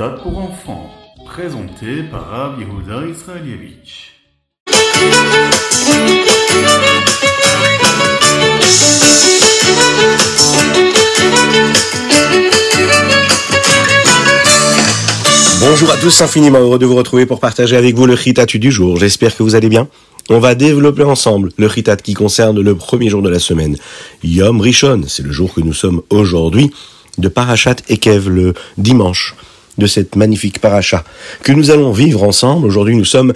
Ritat pour enfants, présenté par Rav Yehuda Israelievich. Bonjour à tous, infiniment heureux de vous retrouver pour partager avec vous le Ritat du jour. J'espère que vous allez bien. On va développer ensemble le Ritat qui concerne le premier jour de la semaine. Yom Rishon, c'est le jour que nous sommes aujourd'hui de Parashat Ekev, le dimanche de cette magnifique paracha que nous allons vivre ensemble. Aujourd'hui, nous sommes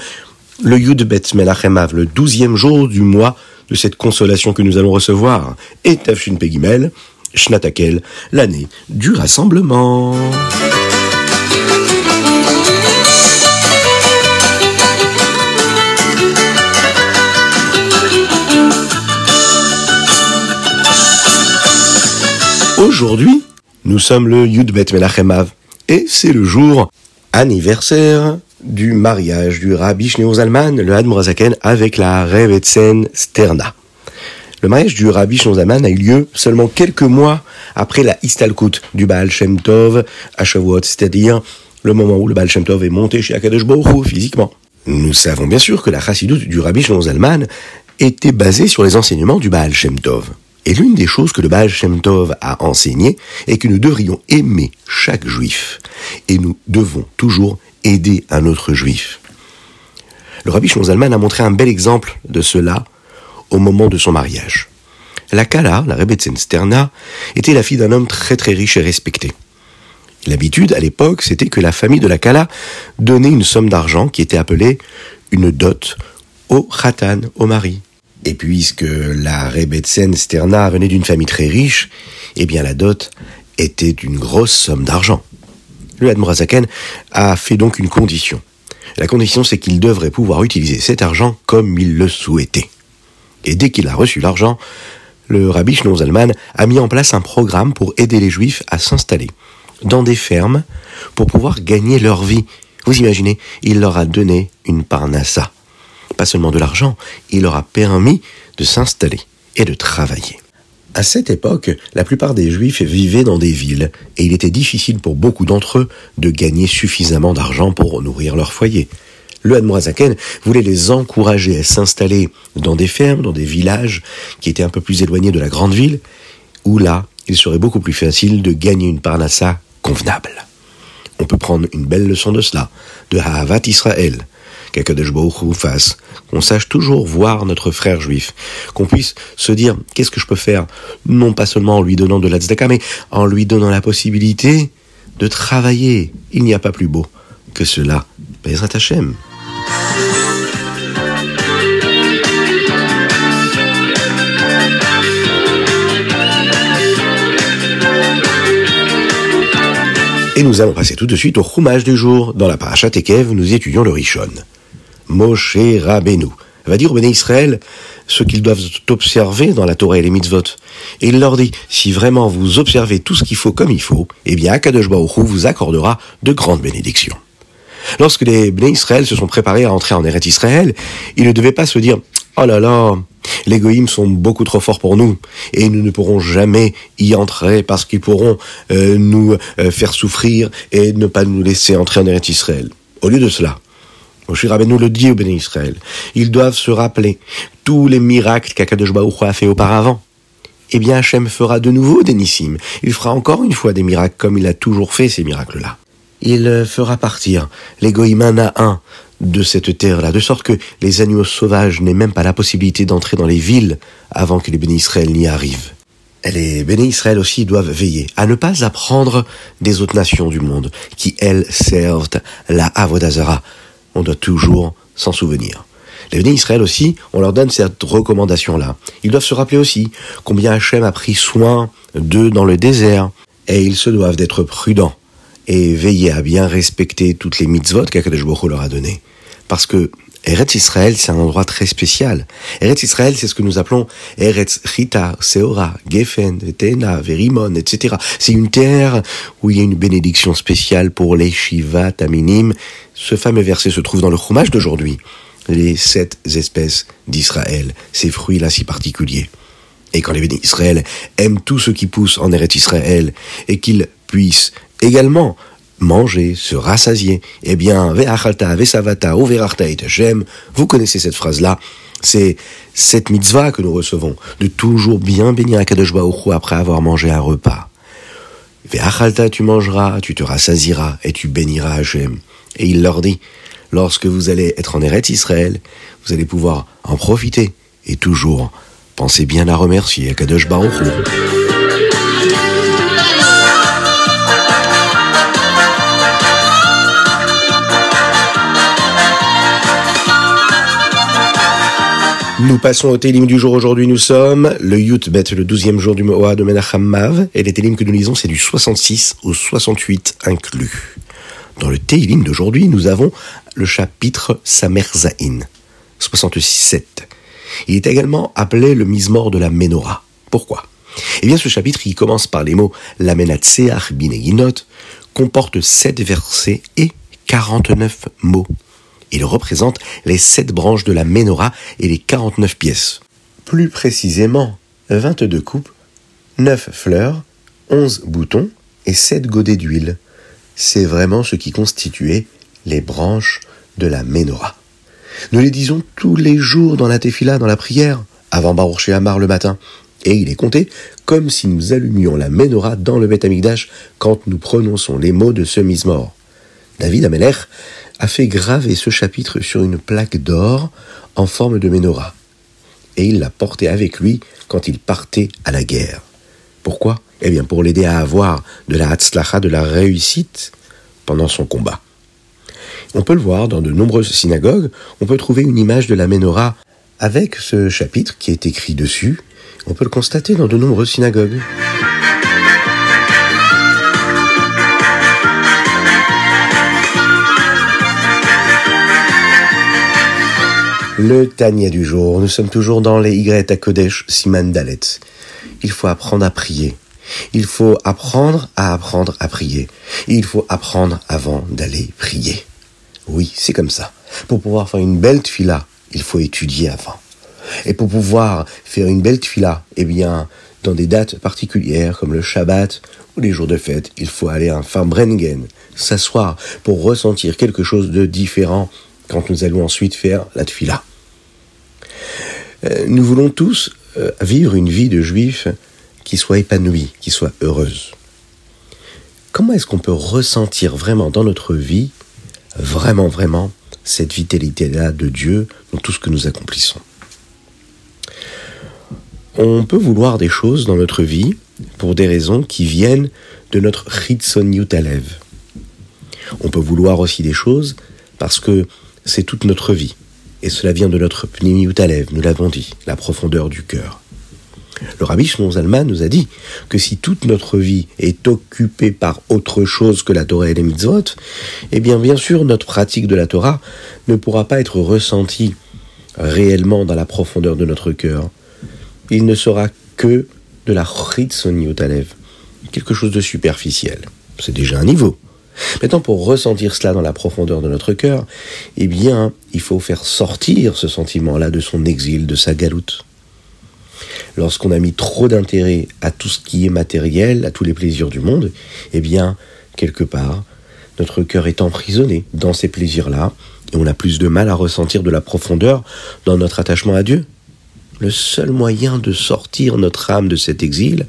le Yud Bet Melachemav, le douzième jour du mois de cette consolation que nous allons recevoir. Et Tafshin Pegimel, Shnatakel, l'année du rassemblement. Aujourd'hui, nous sommes le Yudbet Menachemav et c'est le jour anniversaire du mariage du Rabbi Shneur Zalman, le Admorazaken, avec la Revetsen Sterna. Le mariage du Rabbi Zalman a eu lieu seulement quelques mois après la Istalkut du Baal Shem Tov à Shavuot, c'est-à-dire le moment où le Baal Shem Tov est monté chez Akadosh Baruch physiquement. Nous savons bien sûr que la chassidoute du Rabbi Zalman était basée sur les enseignements du Baal Shem Tov. Et l'une des choses que le Baal Shem Tov a enseigné est que nous devrions aimer chaque juif. Et nous devons toujours aider un autre juif. Le Rabbi Zalman a montré un bel exemple de cela au moment de son mariage. La Kala, la Rebbetzin Sterna, était la fille d'un homme très très riche et respecté. L'habitude à l'époque, c'était que la famille de la Kala donnait une somme d'argent qui était appelée une dot au khatan, au mari. Et puisque la Rebetsen Sterna venait d'une famille très riche, eh bien la dot était une grosse somme d'argent. Le Admorazaken a fait donc une condition. La condition, c'est qu'il devrait pouvoir utiliser cet argent comme il le souhaitait. Et dès qu'il a reçu l'argent, le Rabbi Shnon Zalman a mis en place un programme pour aider les Juifs à s'installer dans des fermes pour pouvoir gagner leur vie. Vous imaginez, il leur a donné une parnassa pas seulement de l'argent, il leur a permis de s'installer et de travailler. À cette époque, la plupart des Juifs vivaient dans des villes, et il était difficile pour beaucoup d'entre eux de gagner suffisamment d'argent pour nourrir leur foyer. Le Hadmorazaken voulait les encourager à s'installer dans des fermes, dans des villages qui étaient un peu plus éloignés de la grande ville, où là, il serait beaucoup plus facile de gagner une parnassa convenable. On peut prendre une belle leçon de cela, de Havat Israël, qu'Akadosh Baruch fasse, qu'on sache toujours voir notre frère juif, qu'on puisse se dire qu'est-ce que je peux faire, non pas seulement en lui donnant de la tzedaka, mais en lui donnant la possibilité de travailler. Il n'y a pas plus beau que cela. Bezrat Hashem. Et nous allons passer tout de suite au roumage du jour. Dans la parachat Ekev, nous étudions le Rishon. Moshe Rabbeinu va dire au Béné Israël ce qu'ils doivent observer dans la Torah et les mitzvot. Et il leur dit, si vraiment vous observez tout ce qu'il faut comme il faut, eh bien Akadosh Baruch vous accordera de grandes bénédictions. Lorsque les Béné Israël se sont préparés à entrer en Eretz Israël, ils ne devaient pas se dire, oh là là, les goïms sont beaucoup trop forts pour nous et nous ne pourrons jamais y entrer parce qu'ils pourront euh, nous euh, faire souffrir et ne pas nous laisser entrer en Eretz Israël. Au lieu de cela, Moshe Rabbeinu le dit au béni Israël. Ils doivent se rappeler tous les miracles qu'Akadosh a fait auparavant. Eh bien, Hachem fera de nouveau des nissim. Il fera encore une fois des miracles comme il a toujours fait ces miracles-là. Il fera partir les goïmans à un de cette terre-là, de sorte que les animaux sauvages n'aient même pas la possibilité d'entrer dans les villes avant que les bénis Israël n'y arrivent. Les bénis Israël aussi doivent veiller à ne pas apprendre des autres nations du monde qui, elles, servent la Avodazara, on doit toujours s'en souvenir. Les Béné Israël aussi, on leur donne cette recommandation-là. Ils doivent se rappeler aussi combien Hachem a pris soin d'eux dans le désert, et ils se doivent d'être prudents et veiller à bien respecter toutes les mitzvot qu'Akadosh leur a données. Parce que Eretz Israël, c'est un endroit très spécial. Eretz Israël, c'est ce que nous appelons Eretz Chita, Seora, Geffen, Tena, Verimon, etc. C'est une terre où il y a une bénédiction spéciale pour les Shiva Taminim. Ce fameux verset se trouve dans le Chumash d'aujourd'hui. Les sept espèces d'Israël, ces fruits-là si particuliers. Et quand les bénis Israël aiment tout ce qui pousse en Eretz Israël et qu'ils puissent également manger, se rassasier. Eh bien, ve'achalta, ve'savata, uverachta et Hashem, vous connaissez cette phrase-là, c'est cette mitzvah que nous recevons, de toujours bien bénir Akadosh Baruch après avoir mangé un repas. Ve'achalta, tu mangeras, tu te rassasieras et tu béniras Hashem. Et il leur dit, lorsque vous allez être en Eretz Israël, vous allez pouvoir en profiter et toujours pensez bien à remercier Akadosh Baruch Nous passons au télim du jour aujourd'hui. Nous sommes le Yut Bet, le douzième jour du Moa de Menachem Mav. Et les télim que nous lisons, c'est du 66 au 68 inclus. Dans le télim d'aujourd'hui, nous avons le chapitre Samer Zain, 66-7. Il est également appelé le Mizmor de la Menorah. Pourquoi? Eh bien, ce chapitre, qui commence par les mots Lamenatseach Bineginot, comporte 7 versets et 49 mots. Il représente les sept branches de la menorah et les 49 pièces. Plus précisément, 22 coupes, 9 fleurs, 11 boutons et 7 godets d'huile. C'est vraiment ce qui constituait les branches de la menorah. Nous les disons tous les jours dans la tefila, dans la prière, avant Baruch Amar le matin. Et il est compté comme si nous allumions la menorah dans le Beth Amikdash quand nous prononçons les mots de ce mismor. David Amelech a fait graver ce chapitre sur une plaque d'or en forme de menorah. Et il l'a porté avec lui quand il partait à la guerre. Pourquoi? Eh bien pour l'aider à avoir de la hatzlacha, de la réussite pendant son combat. On peut le voir dans de nombreuses synagogues, on peut trouver une image de la menorah avec ce chapitre qui est écrit dessus. On peut le constater dans de nombreuses synagogues. Le Tania du jour, nous sommes toujours dans les Y à Kodesh Siman Dalet. Il faut apprendre à prier. Il faut apprendre à apprendre à prier. Il faut apprendre avant d'aller prier. Oui, c'est comme ça. Pour pouvoir faire une belle tfila, il faut étudier avant. Et pour pouvoir faire une belle tfila, eh bien, dans des dates particulières comme le Shabbat ou les jours de fête, il faut aller à un Farbrengen, s'asseoir pour ressentir quelque chose de différent quand nous allons ensuite faire la tfila. Euh, nous voulons tous euh, vivre une vie de juif qui soit épanouie, qui soit heureuse. Comment est-ce qu'on peut ressentir vraiment dans notre vie, vraiment, vraiment, cette vitalité-là de Dieu dans tout ce que nous accomplissons? On peut vouloir des choses dans notre vie pour des raisons qui viennent de notre Chitson Yutalev. On peut vouloir aussi des choses parce que c'est toute notre vie. Et cela vient de notre Pnimiutalev, nous l'avons dit, la profondeur du cœur. Le rabbi Shimon Zalman nous a dit que si toute notre vie est occupée par autre chose que la Torah et les mitzvot, eh bien bien sûr notre pratique de la Torah ne pourra pas être ressentie réellement dans la profondeur de notre cœur. Il ne sera que de la Chitzoniutalev, quelque chose de superficiel. C'est déjà un niveau. Maintenant, pour ressentir cela dans la profondeur de notre cœur, eh bien, il faut faire sortir ce sentiment-là de son exil, de sa galoute. Lorsqu'on a mis trop d'intérêt à tout ce qui est matériel, à tous les plaisirs du monde, eh bien, quelque part, notre cœur est emprisonné dans ces plaisirs-là, et on a plus de mal à ressentir de la profondeur dans notre attachement à Dieu. Le seul moyen de sortir notre âme de cet exil,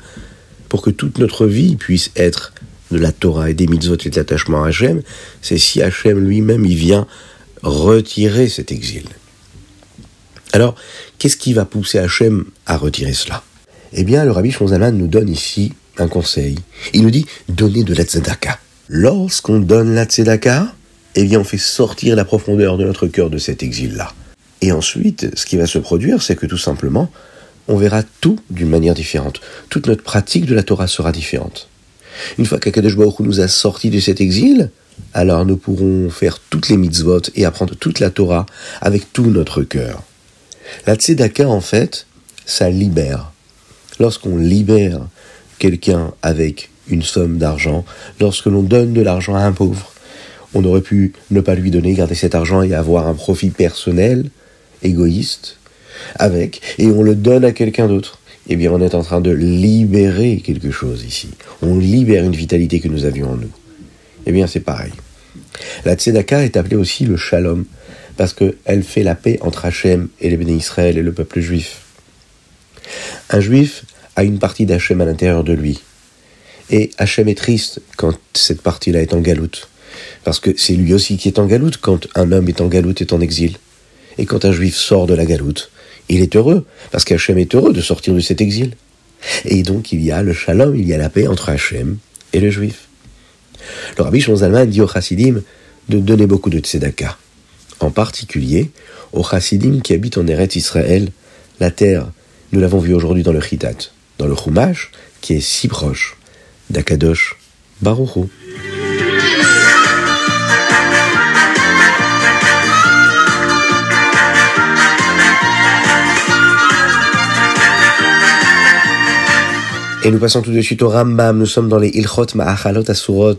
pour que toute notre vie puisse être de la Torah et des mitzvot et de l'attachement à Hachem, c'est si Hachem lui-même il vient retirer cet exil. Alors, qu'est-ce qui va pousser Hachem à retirer cela? Eh bien, le Rabbi Shonzalan nous donne ici un conseil. Il nous dit donnez de la tzedaka. Lorsqu'on donne la tzedaka, eh bien, on fait sortir la profondeur de notre cœur de cet exil-là. Et ensuite, ce qui va se produire, c'est que tout simplement, on verra tout d'une manière différente. Toute notre pratique de la Torah sera différente. Une fois qu'Akadosh Baruch nous a sortis de cet exil, alors nous pourrons faire toutes les mitzvot et apprendre toute la Torah avec tout notre cœur. La tzedaka, en fait, ça libère. Lorsqu'on libère quelqu'un avec une somme d'argent, lorsque l'on donne de l'argent à un pauvre, on aurait pu ne pas lui donner, garder cet argent et avoir un profit personnel, égoïste, avec, et on le donne à quelqu'un d'autre eh bien on est en train de libérer quelque chose ici. On libère une vitalité que nous avions en nous. Eh bien, c'est pareil. La tzedaka est appelée aussi le shalom, parce qu'elle fait la paix entre Hachem et les bénis Israël et le peuple juif. Un juif a une partie d'Hachem à l'intérieur de lui. Et Hachem est triste quand cette partie-là est en galoute. Parce que c'est lui aussi qui est en galoute quand un homme est en galoute, est en exil. Et quand un juif sort de la galoute, il est heureux, parce qu'Hachem est heureux de sortir de cet exil. Et donc il y a le shalom, il y a la paix entre Hachem et le juif. Le rabbi Shlomo dit aux chassidim de donner beaucoup de tzedaka. En particulier aux chassidim qui habitent en Eretz Israël, la terre, nous l'avons vu aujourd'hui dans le Chitat, dans le Chumash, qui est si proche d'Akadosh Baruch Et nous passons tout de suite au Rambam. Nous sommes dans les Ilchot Ma'achalot Asurot.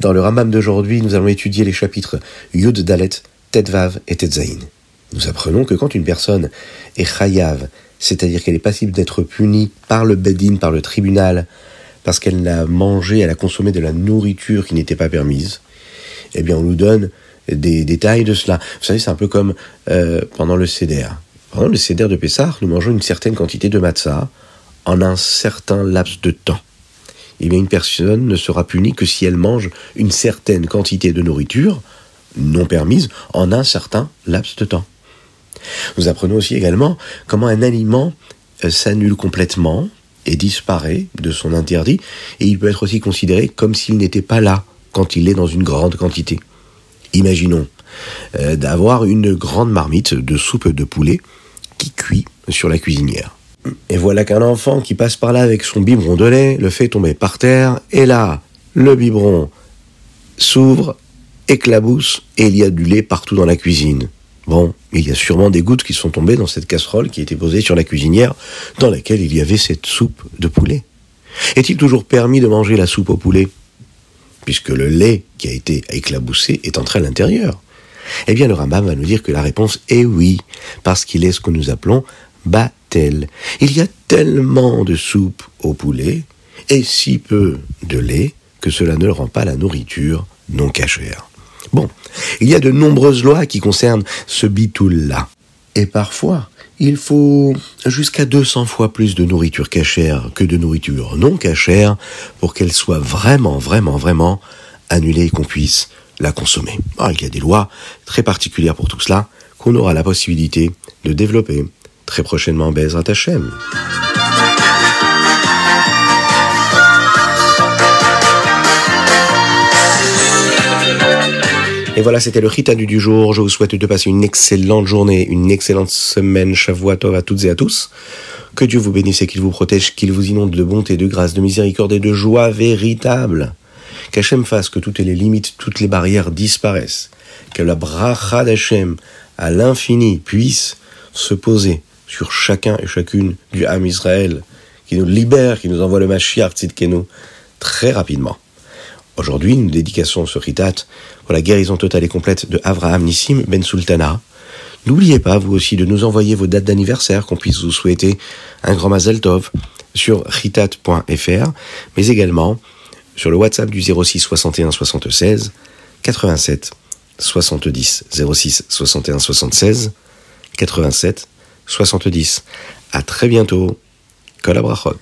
Dans le Rambam d'aujourd'hui, nous allons étudier les chapitres Yud Dalet, Tetvav et Tetzain. Nous apprenons que quand une personne est chayav, c'est-à-dire qu'elle est passible d'être punie par le bedin, par le tribunal, parce qu'elle a mangé, elle a consommé de la nourriture qui n'était pas permise, eh bien on nous donne des détails de cela. Vous savez, c'est un peu comme euh, pendant le Seder. Pendant le Seder de Pessah, nous mangeons une certaine quantité de matzah, en un certain laps de temps. Eh bien, une personne ne sera punie que si elle mange une certaine quantité de nourriture non permise en un certain laps de temps. Nous apprenons aussi également comment un aliment euh, s'annule complètement et disparaît de son interdit, et il peut être aussi considéré comme s'il n'était pas là quand il est dans une grande quantité. Imaginons euh, d'avoir une grande marmite de soupe de poulet qui cuit sur la cuisinière. Et voilà qu'un enfant qui passe par là avec son biberon de lait le fait tomber par terre, et là, le biberon s'ouvre, éclabousse, et il y a du lait partout dans la cuisine. Bon, il y a sûrement des gouttes qui sont tombées dans cette casserole qui était posée sur la cuisinière, dans laquelle il y avait cette soupe de poulet. Est-il toujours permis de manger la soupe au poulet? Puisque le lait qui a été éclaboussé est entré à l'intérieur. Eh bien, le Rambam va nous dire que la réponse est oui, parce qu'il est ce que nous appelons batel. Il y a tellement de soupe au poulet et si peu de lait que cela ne rend pas la nourriture non cachère. Bon, il y a de nombreuses lois qui concernent ce bitoul-là. Et parfois, il faut jusqu'à 200 fois plus de nourriture cachère que de nourriture non cachère pour qu'elle soit vraiment, vraiment, vraiment annulée et qu'on puisse la consommer. Ah, il y a des lois très particulières pour tout cela qu'on aura la possibilité de développer très prochainement Bezrat Hashem. Et voilà, c'était le Ritanu du jour. Je vous souhaite de passer une excellente journée, une excellente semaine. Shavuatov à toutes et à tous. Que Dieu vous bénisse et qu'il vous protège, qu'il vous inonde de bonté, de grâce, de miséricorde et de joie véritable. Qu'Hachem fasse que toutes les limites, toutes les barrières disparaissent. Que la bracha d'Hachem à l'infini puisse se poser sur chacun et chacune du Ham Israël, qui nous libère, qui nous envoie le Mashiach Tzidkenu très rapidement. Aujourd'hui, nous dédicassons ce ritat pour la guérison totale et complète de Avraham Nissim Ben Sultana. N'oubliez pas, vous aussi, de nous envoyer vos dates d'anniversaire, qu'on puisse vous souhaiter un grand Mazel Tov sur ritat.fr, mais également sur le WhatsApp du 06 61 76 87 70 06 61 76 87 70. À très bientôt. Kolabrachot.